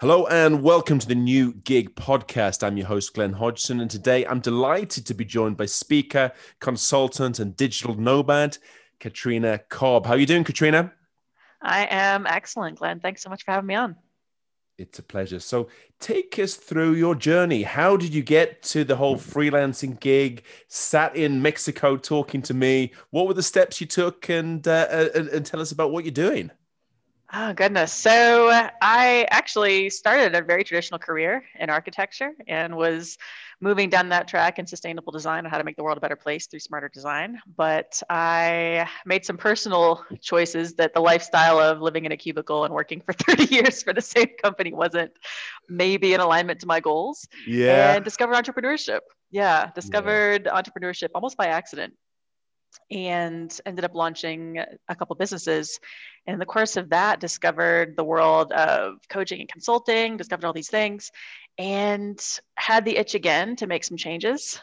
Hello and welcome to the New Gig podcast. I'm your host, Glen Hodgson, and today I'm delighted to be joined by speaker, consultant, and digital nomad, Katrina Cobb. How are you doing, Katrina? I am excellent, Glen. Thanks so much for having me on. It's a pleasure. So, take us through your journey. How did you get to the whole freelancing gig? Sat in Mexico talking to me. What were the steps you took? And uh, and, and tell us about what you're doing. Oh, goodness. So I actually started a very traditional career in architecture and was moving down that track in sustainable design and how to make the world a better place through smarter design. But I made some personal choices that the lifestyle of living in a cubicle and working for 30 years for the same company wasn't maybe in alignment to my goals. Yeah. And discovered entrepreneurship. Yeah, discovered yeah. entrepreneurship almost by accident and ended up launching a couple businesses. And in the course of that, discovered the world of coaching and consulting, discovered all these things, and had the itch again to make some changes.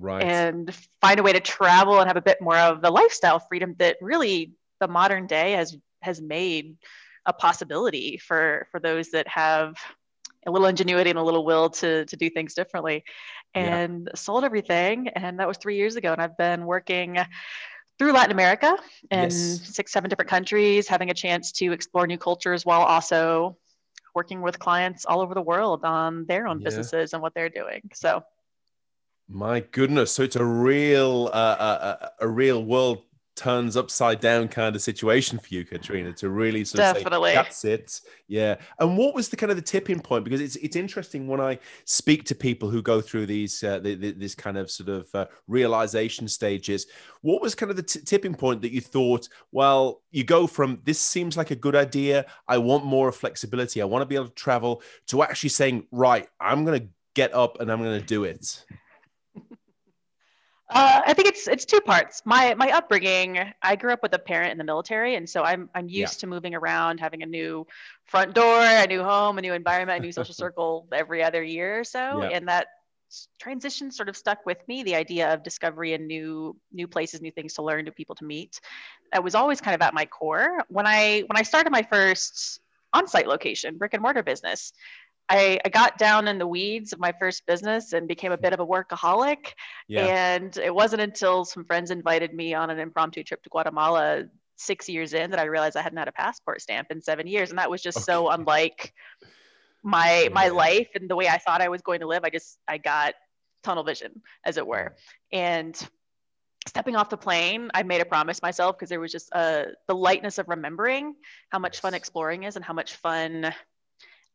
Right. And find a way to travel and have a bit more of the lifestyle freedom that really the modern day has has made a possibility for for those that have a little ingenuity and a little will to to do things differently and yeah. sold everything and that was three years ago and i've been working through latin america in yes. six seven different countries having a chance to explore new cultures while also working with clients all over the world on their own yeah. businesses and what they're doing so my goodness so it's a real uh, a, uh, uh, a real world turns upside down kind of situation for you, Katrina, to really sort of Definitely. say, that's it. Yeah. And what was the kind of the tipping point? Because it's it's interesting when I speak to people who go through these uh, the, the, this kind of sort of uh, realization stages. What was kind of the t- tipping point that you thought, well, you go from this seems like a good idea. I want more flexibility. I want to be able to travel to actually saying, right, I'm going to get up and I'm going to do it. Uh, I think it's it's two parts. My my upbringing, I grew up with a parent in the military, and so I'm I'm used yeah. to moving around, having a new front door, a new home, a new environment, a new social circle every other year or so, yeah. and that transition sort of stuck with me. The idea of discovery and new new places, new things to learn, new people to meet, that was always kind of at my core. When I when I started my first on-site location, brick and mortar business, I, I got down in the weeds of my first business and became a bit of a workaholic. Yeah. And it wasn't until some friends invited me on an impromptu trip to Guatemala six years in that I realized I hadn't had a passport stamp in seven years. And that was just okay. so unlike my my life and the way I thought I was going to live. I just I got tunnel vision, as it were. And stepping off the plane, I made a promise myself because there was just uh, the lightness of remembering how much fun exploring is and how much fun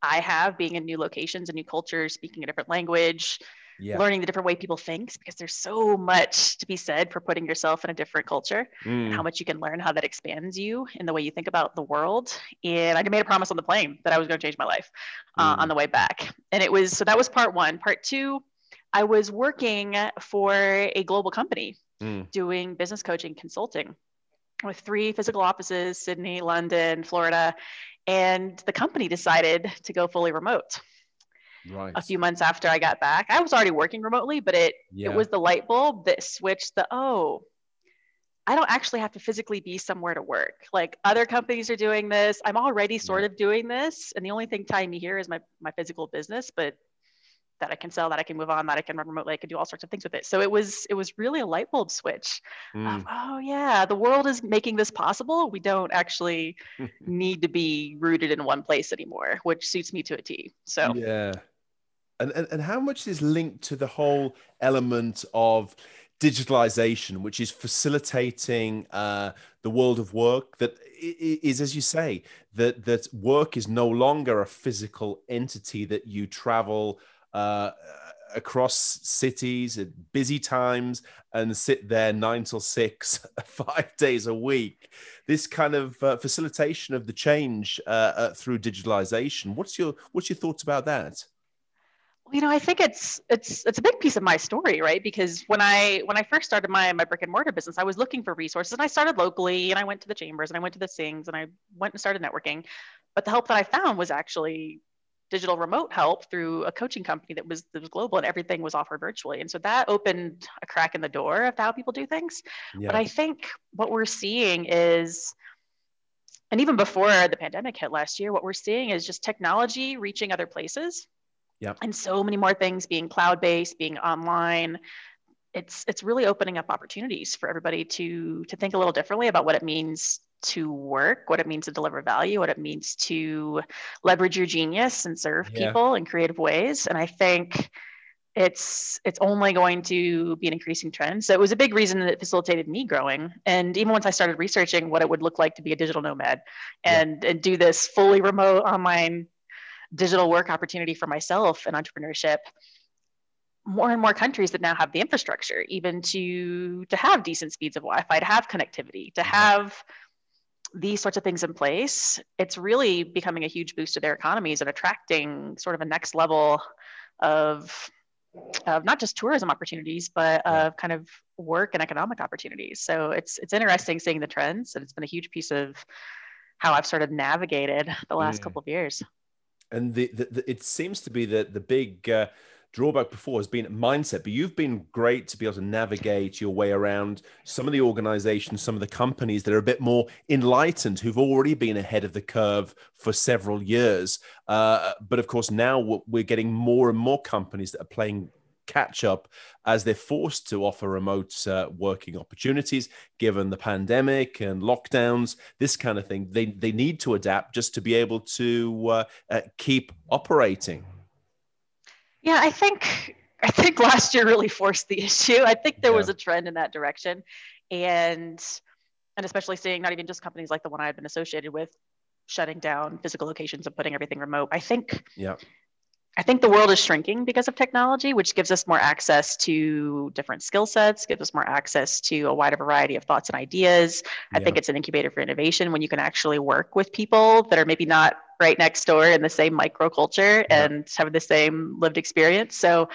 I have being in new locations and new cultures, speaking a different language, yeah. learning the different way people think, because there's so much to be said for putting yourself in a different culture mm. and how much you can learn, how that expands you in the way you think about the world. And I made a promise on the plane that I was going to change my life uh, mm. on the way back. And it was so that was part one. Part two, I was working for a global company mm. doing business coaching consulting with three physical offices Sydney, London, Florida. And the company decided to go fully remote. Right. A few months after I got back, I was already working remotely, but it yeah. it was the light bulb that switched the oh, I don't actually have to physically be somewhere to work. Like other companies are doing this. I'm already sort yeah. of doing this, and the only thing tying me here is my my physical business. But that I can sell, that I can move on, that I can run remotely, I can do all sorts of things with it. So it was it was really a light bulb switch mm. of oh yeah, the world is making this possible. We don't actually need to be rooted in one place anymore, which suits me to a T. So yeah. And, and, and how much is linked to the whole element of digitalization, which is facilitating uh, the world of work that is, as you say, that, that work is no longer a physical entity that you travel uh, across cities at busy times and sit there nine till six, five days a week. This kind of uh, facilitation of the change uh, uh, through digitalization. What's your what's your thoughts about that? Well you know i think it's it's it's a big piece of my story right because when i when i first started my my brick and mortar business i was looking for resources and i started locally and i went to the chambers and i went to the sings and i went and started networking but the help that i found was actually digital remote help through a coaching company that was that was global and everything was offered virtually and so that opened a crack in the door of how people do things yeah. but i think what we're seeing is and even before the pandemic hit last year, what we're seeing is just technology reaching other places. Yeah. And so many more things being cloud-based, being online. It's it's really opening up opportunities for everybody to to think a little differently about what it means to work, what it means to deliver value, what it means to leverage your genius and serve yeah. people in creative ways. And I think it's it's only going to be an increasing trend. So it was a big reason that facilitated me growing. And even once I started researching what it would look like to be a digital nomad and, yeah. and do this fully remote online digital work opportunity for myself and entrepreneurship, more and more countries that now have the infrastructure, even to to have decent speeds of Wi-Fi, to have connectivity, to mm-hmm. have these sorts of things in place, it's really becoming a huge boost to their economies and attracting sort of a next level of of not just tourism opportunities, but of kind of work and economic opportunities. So it's it's interesting seeing the trends, and it's been a huge piece of how I've sort of navigated the last mm. couple of years. And the, the, the, it seems to be that the big uh, drawback before has been mindset, but you've been great to be able to navigate your way around some of the organizations, some of the companies that are a bit more enlightened, who've already been ahead of the curve for several years. Uh, but of course, now we're getting more and more companies that are playing catch up as they're forced to offer remote uh, working opportunities given the pandemic and lockdowns this kind of thing they, they need to adapt just to be able to uh, uh, keep operating yeah, I think I think last year really forced the issue. I think there yeah. was a trend in that direction, and and especially seeing not even just companies like the one I had been associated with shutting down physical locations and putting everything remote. I think yeah. I think the world is shrinking because of technology, which gives us more access to different skill sets, gives us more access to a wider variety of thoughts and ideas. I yeah. think it's an incubator for innovation when you can actually work with people that are maybe not right next door in the same microculture yeah. and have the same lived experience. So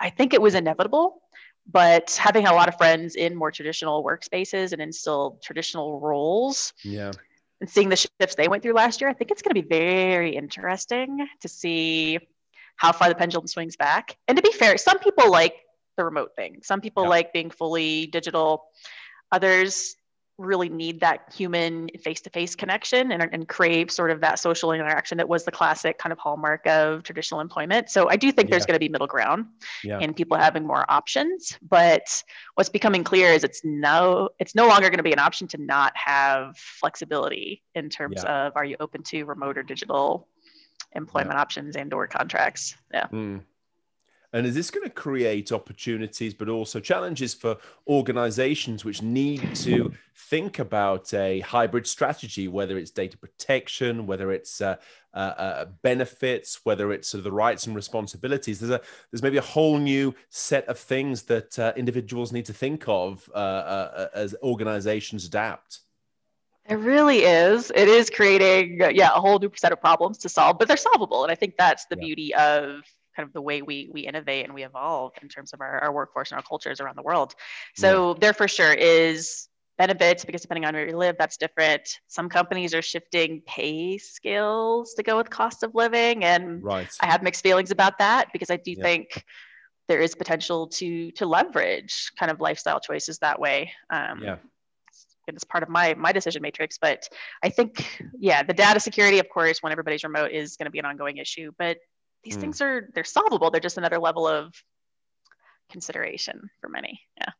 I think it was inevitable. But having a lot of friends in more traditional workspaces and in still traditional roles, yeah, and seeing the shifts they went through last year, I think it's going to be very interesting to see how far the pendulum swings back. And to be fair, some people like the remote thing. Some people yeah. like being fully digital. Others really need that human face-to-face connection and, and crave sort of that social interaction that was the classic kind of hallmark of traditional employment so i do think yeah. there's going to be middle ground yeah. and people having more options but what's becoming clear is it's no it's no longer going to be an option to not have flexibility in terms yeah. of are you open to remote or digital employment yeah. options and or contracts yeah mm. and is this going to create opportunities but also challenges for organizations which need to think about a hybrid strategy whether it's data protection whether it's uh, uh, uh, benefits whether it's uh, the rights and responsibilities there's a there's maybe a whole new set of things that uh, individuals need to think of uh, as organizations adapt it really is. It is creating, yeah, a whole new set of problems to solve, but they're solvable. And I think that's the yeah. beauty of kind of the way we we innovate and we evolve in terms of our, our workforce and our cultures around the world. So yeah. there for sure is benefits because depending on where you live, that's different. Some companies are shifting pay scales to go with cost of living, and right. I have mixed feelings about that because I do yeah. think there is potential to to leverage kind of lifestyle choices that way. Um, yeah it's part of my my decision matrix but i think yeah the data security of course when everybody's remote is going to be an ongoing issue but these mm. things are they're solvable they're just another level of consideration for many yeah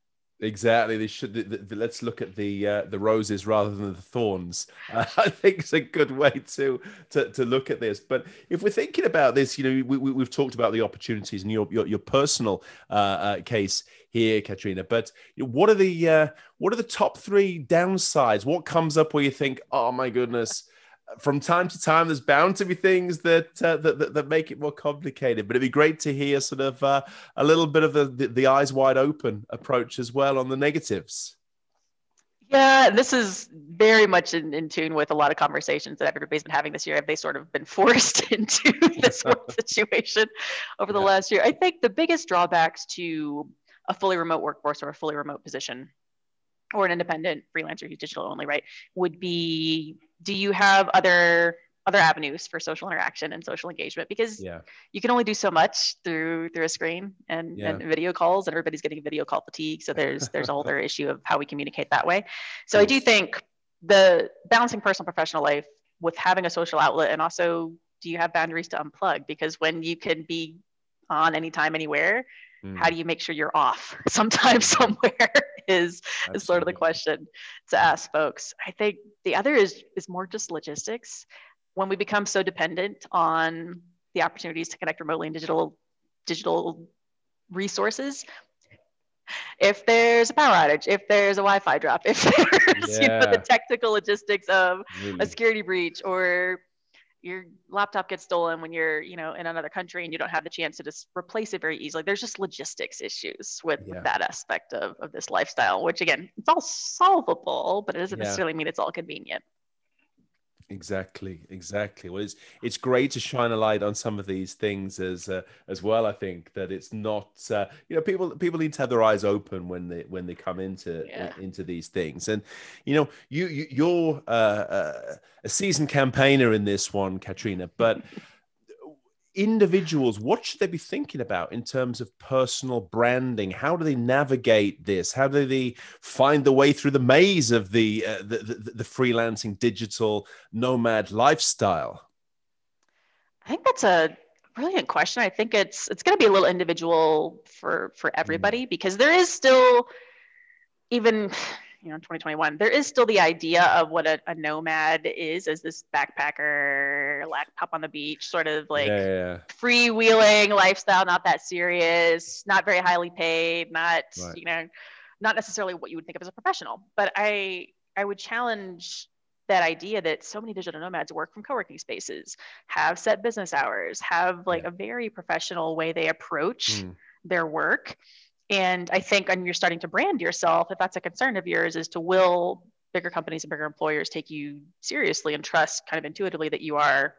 Exactly. They should. The, the, let's look at the uh, the roses rather than the thorns. Uh, I think it's a good way to, to to look at this. But if we're thinking about this, you know, we, we, have talked about the opportunities and your your, your personal uh, uh case here, Katrina. But what are the uh, what are the top three downsides? What comes up where you think, oh my goodness, from time to time, there's bound to be things that, uh, that, that, that make it more complicated. But it'd be great to hear sort of uh, a little bit of the, the, the eyes wide open approach as well on the negatives. Yeah, this is very much in, in tune with a lot of conversations that everybody's been having this year. Have they sort of been forced into this situation over the yeah. last year? I think the biggest drawbacks to a fully remote workforce or a fully remote position or an independent freelancer who's digital only, right, would be do you have other other avenues for social interaction and social engagement because yeah. you can only do so much through through a screen and, yeah. and video calls and everybody's getting video call fatigue so there's there's a whole other issue of how we communicate that way so i do think the balancing personal professional life with having a social outlet and also do you have boundaries to unplug because when you can be on anytime anywhere mm. how do you make sure you're off sometime somewhere is is sort of the question to ask folks i think the other is is more just logistics when we become so dependent on the opportunities to connect remotely and digital digital resources if there's a power outage, if there's a Wi-Fi drop, if there's yeah. you know the technical logistics of really. a security breach or your laptop gets stolen when you're you know in another country and you don't have the chance to just replace it very easily there's just logistics issues with, yeah. with that aspect of, of this lifestyle which again it's all solvable but it doesn't yeah. necessarily mean it's all convenient Exactly, exactly. Well, it's it's great to shine a light on some of these things as uh, as well. I think that it's not uh, you know people people need to have their eyes open when they when they come into yeah. into these things. And you know you, you you're uh, uh a seasoned campaigner in this one, Katrina, but individuals, what should they be thinking about in terms of personal branding? How do they navigate this? How do they find the way through the maze of the uh, the, the, the, freelancing digital nomad lifestyle? I think that's a brilliant question. I think it's it's going to be a little individual for for everybody mm. because there is still even you know 2021 there is still the idea of what a, a nomad is as this backpacker laptop on the beach sort of like yeah, yeah. freewheeling lifestyle not that serious not very highly paid not right. you know not necessarily what you would think of as a professional but i i would challenge that idea that so many digital nomads work from co-working spaces have set business hours have like yeah. a very professional way they approach mm. their work and I think when you're starting to brand yourself, if that's a concern of yours, is to will bigger companies and bigger employers take you seriously and trust kind of intuitively that you are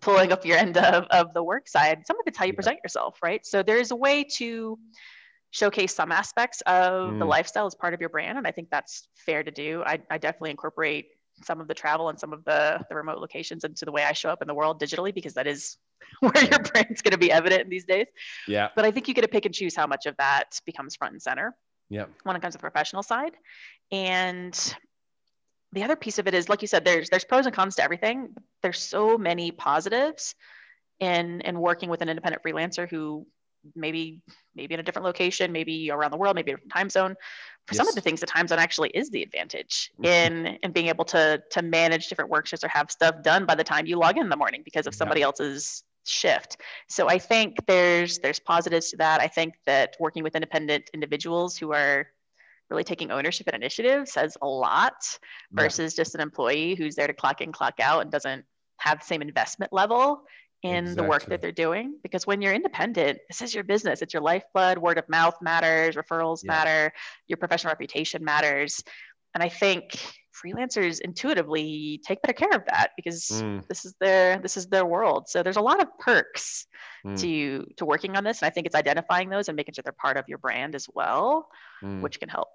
pulling up your end of, of the work side. Some of it's how you yeah. present yourself, right? So there's a way to showcase some aspects of mm. the lifestyle as part of your brand. And I think that's fair to do. I, I definitely incorporate some of the travel and some of the, the remote locations into the way I show up in the world digitally because that is where your brand's going to be evident in these days. Yeah. But I think you get to pick and choose how much of that becomes front and center. Yeah. When it comes to the professional side. And the other piece of it is like you said there's there's pros and cons to everything. There's so many positives in in working with an independent freelancer who maybe maybe in a different location, maybe around the world, maybe a different time zone. For yes. some of the things, the time zone actually is the advantage mm-hmm. in in being able to to manage different work shifts or have stuff done by the time you log in, in the morning because of somebody yeah. else's shift. So I think there's there's positives to that. I think that working with independent individuals who are really taking ownership and initiative says a lot versus yeah. just an employee who's there to clock in, clock out and doesn't have the same investment level in exactly. the work that they're doing because when you're independent this is your business it's your lifeblood word of mouth matters referrals yeah. matter your professional reputation matters and i think freelancers intuitively take better care of that because mm. this is their this is their world so there's a lot of perks mm. to to working on this and i think it's identifying those and making sure they're part of your brand as well mm. which can help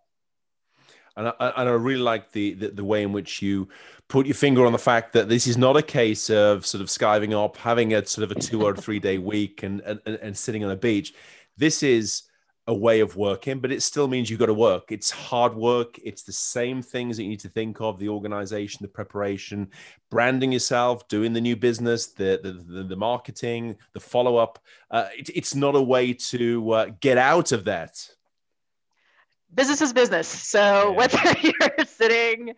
and I, and I really like the, the, the way in which you put your finger on the fact that this is not a case of sort of skiving up, having a sort of a two or three day week and, and and sitting on a beach. This is a way of working, but it still means you've got to work. It's hard work. It's the same things that you need to think of: the organization, the preparation, branding yourself, doing the new business, the the, the, the marketing, the follow up. Uh, it, it's not a way to uh, get out of that business is business. So yeah. whether you're sitting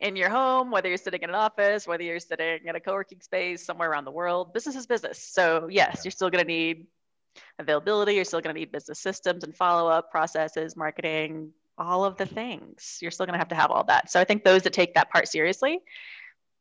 in your home, whether you're sitting in an office, whether you're sitting in a co-working space somewhere around the world, business is business. So yes, yeah. you're still going to need availability. You're still going to need business systems and follow-up processes, marketing, all of the things. You're still going to have to have all that. So I think those that take that part seriously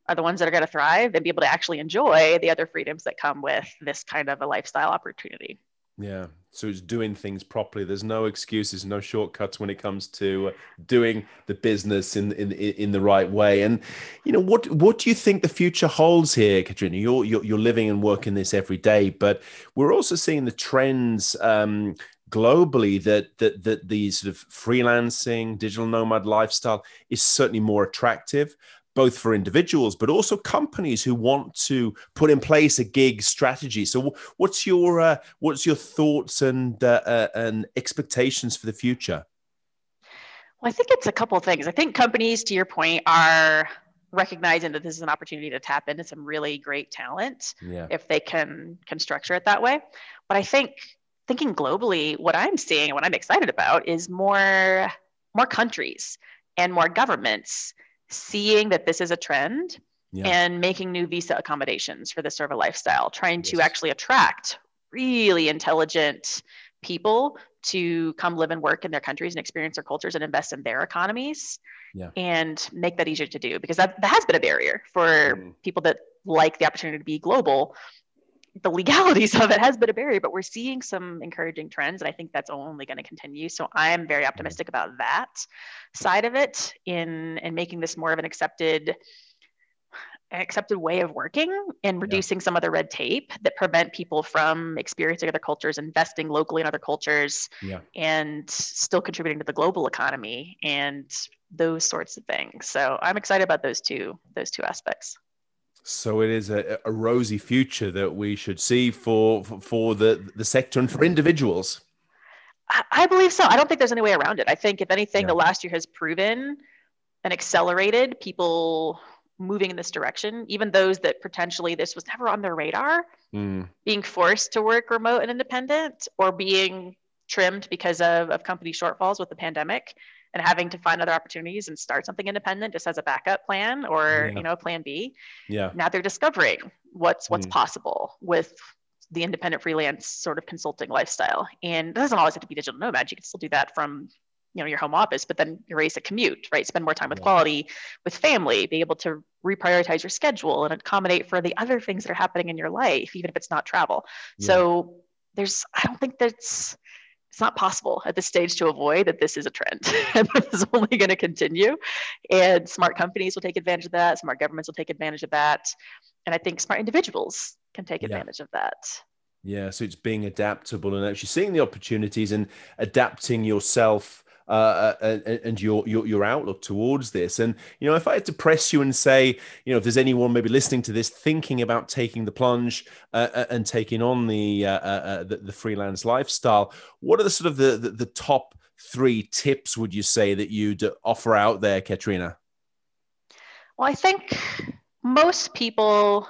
are the ones that are going to thrive and be able to actually enjoy the other freedoms that come with this kind of a lifestyle opportunity. Yeah. So it's doing things properly. There's no excuses, no shortcuts when it comes to doing the business in in in the right way. And you know what what do you think the future holds here, Katrina? You're you're, you're living and working this every day, but we're also seeing the trends. Um, globally that that that the sort of freelancing digital nomad lifestyle is certainly more attractive both for individuals but also companies who want to put in place a gig strategy so what's your uh, what's your thoughts and uh, uh, and expectations for the future Well, I think it's a couple of things. I think companies, to your point, are recognizing that this is an opportunity to tap into some really great talent yeah. if they can can structure it that way. But I think thinking globally, what I'm seeing and what I'm excited about is more more countries and more governments seeing that this is a trend yeah. and making new visa accommodations for this sort of a lifestyle, trying yes. to actually attract really intelligent people to come live and work in their countries and experience their cultures and invest in their economies yeah. and make that easier to do because that, that has been a barrier for mm. people that like the opportunity to be global the legalities of it has been a barrier but we're seeing some encouraging trends and i think that's only going to continue so i'm very mm-hmm. optimistic about that side of it in in making this more of an accepted accepted way of working and reducing yeah. some of the red tape that prevent people from experiencing other cultures, investing locally in other cultures, yeah. and still contributing to the global economy and those sorts of things. So I'm excited about those two those two aspects. So it is a, a rosy future that we should see for for the the sector and for individuals. I, believe so. I don't think there's any way around it. I think if anything, yeah. the last year has proven and accelerated people moving in this direction, even those that potentially this was never on their radar, mm. being forced to work remote and independent or being trimmed because of, of company shortfalls with the pandemic and having to find other opportunities and start something independent just as a backup plan or yeah. you know a plan b. Yeah. Now they're discovering what's what's mm. possible with the independent freelance sort of consulting lifestyle. And it doesn't always have to be digital nomads you can still do that from you know your home office but then erase a commute right? Spend more time with quality with family be able to reprioritize your schedule and accommodate for the other things that are happening in your life even if it's not travel. Yeah. so there's i don't think that's it's not possible at this stage to avoid that this is a trend and this is only going to continue and smart companies will take advantage of that smart governments will take advantage of that and i think smart individuals can take advantage yeah. of that yeah so it's being adaptable and actually seeing the opportunities and adapting yourself uh, uh and, your, your your outlook towards this. And you know, if I had to press you and say, you know, if there's anyone maybe listening to this thinking about taking the plunge uh, uh and taking on the, uh, uh, the, the freelance lifestyle, what are the sort of the, the, the top three tips would you say that you'd offer out there, Katrina? Well, I think most people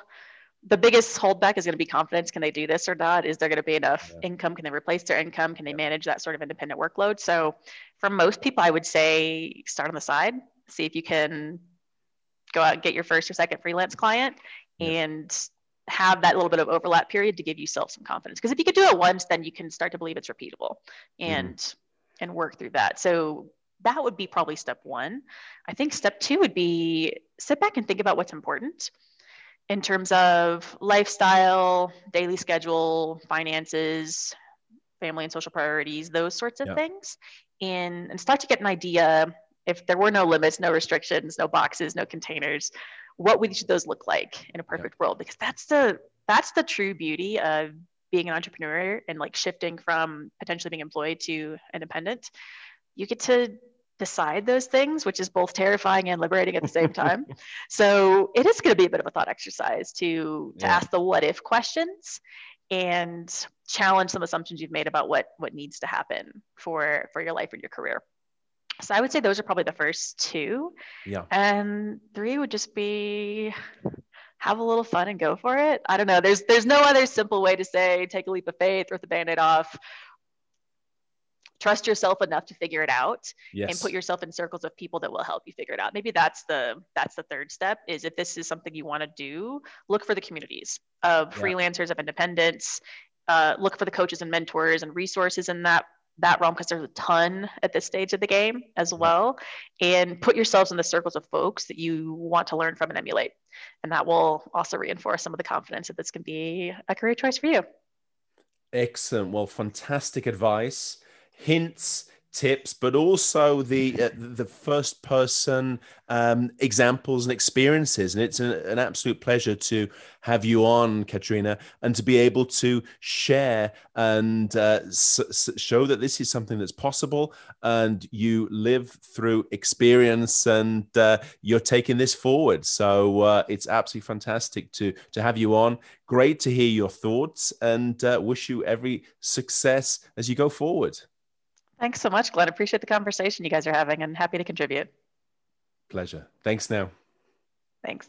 the biggest holdback is going to be confidence. Can they do this or not? Is there going to be enough yeah. income? Can they replace their income? Can they yeah. manage that sort of independent workload? So, for most people, I would say start on the side, see if you can go out and get your first or second freelance client yeah. and have that little bit of overlap period to give yourself some confidence. Because if you could do it once, then you can start to believe it's repeatable and mm. and work through that. So that would be probably step one. I think step two would be sit back and think about what's important in terms of lifestyle, daily schedule, finances, family and social priorities, those sorts of yeah. things, and, and start to get an idea if there were no limits, no restrictions, no boxes, no containers, what would each of those look like in a perfect yeah. world? Because that's the that's the true beauty of being an entrepreneur and like shifting from potentially being employed to independent. You get to decide those things, which is both terrifying and liberating at the same time. so it is going to be a bit of a thought exercise to to yeah. ask the what if questions and challenge some assumptions you've made about what what needs to happen for for your life and your career. So I would say those are probably the first two. Yeah. And three would just be have a little fun and go for it. I don't know. There's there's no other simple way to say take a leap of faith, rip the band-aid off, trust yourself enough to figure it out yes. and put yourself in circles of people that will help you figure it out. Maybe that's the that's the third step is if this is something you want to do look for the communities of yeah. freelancers of independents uh, look for the coaches and mentors and resources in that that realm because there's a ton at this stage of the game as well. And put yourselves in the circles of folks that you want to learn from and emulate. And that will also reinforce some of the confidence that this can be a career choice for you. Excellent. Well fantastic advice hints tips, but also the uh, the first person um, examples and experiences. And it's an, an, absolute pleasure to have you on, Katrina, and to be able to share and uh, s- s- show that this is something that's possible, and you live through experience, and uh, you're taking this forward. So uh, it's absolutely fantastic to to have you on. Great to hear your thoughts, and uh, wish you every success as you go forward. Thanks so much, Glen. Appreciate the conversation you guys are having and happy to contribute. Pleasure. Thanks now. Thanks.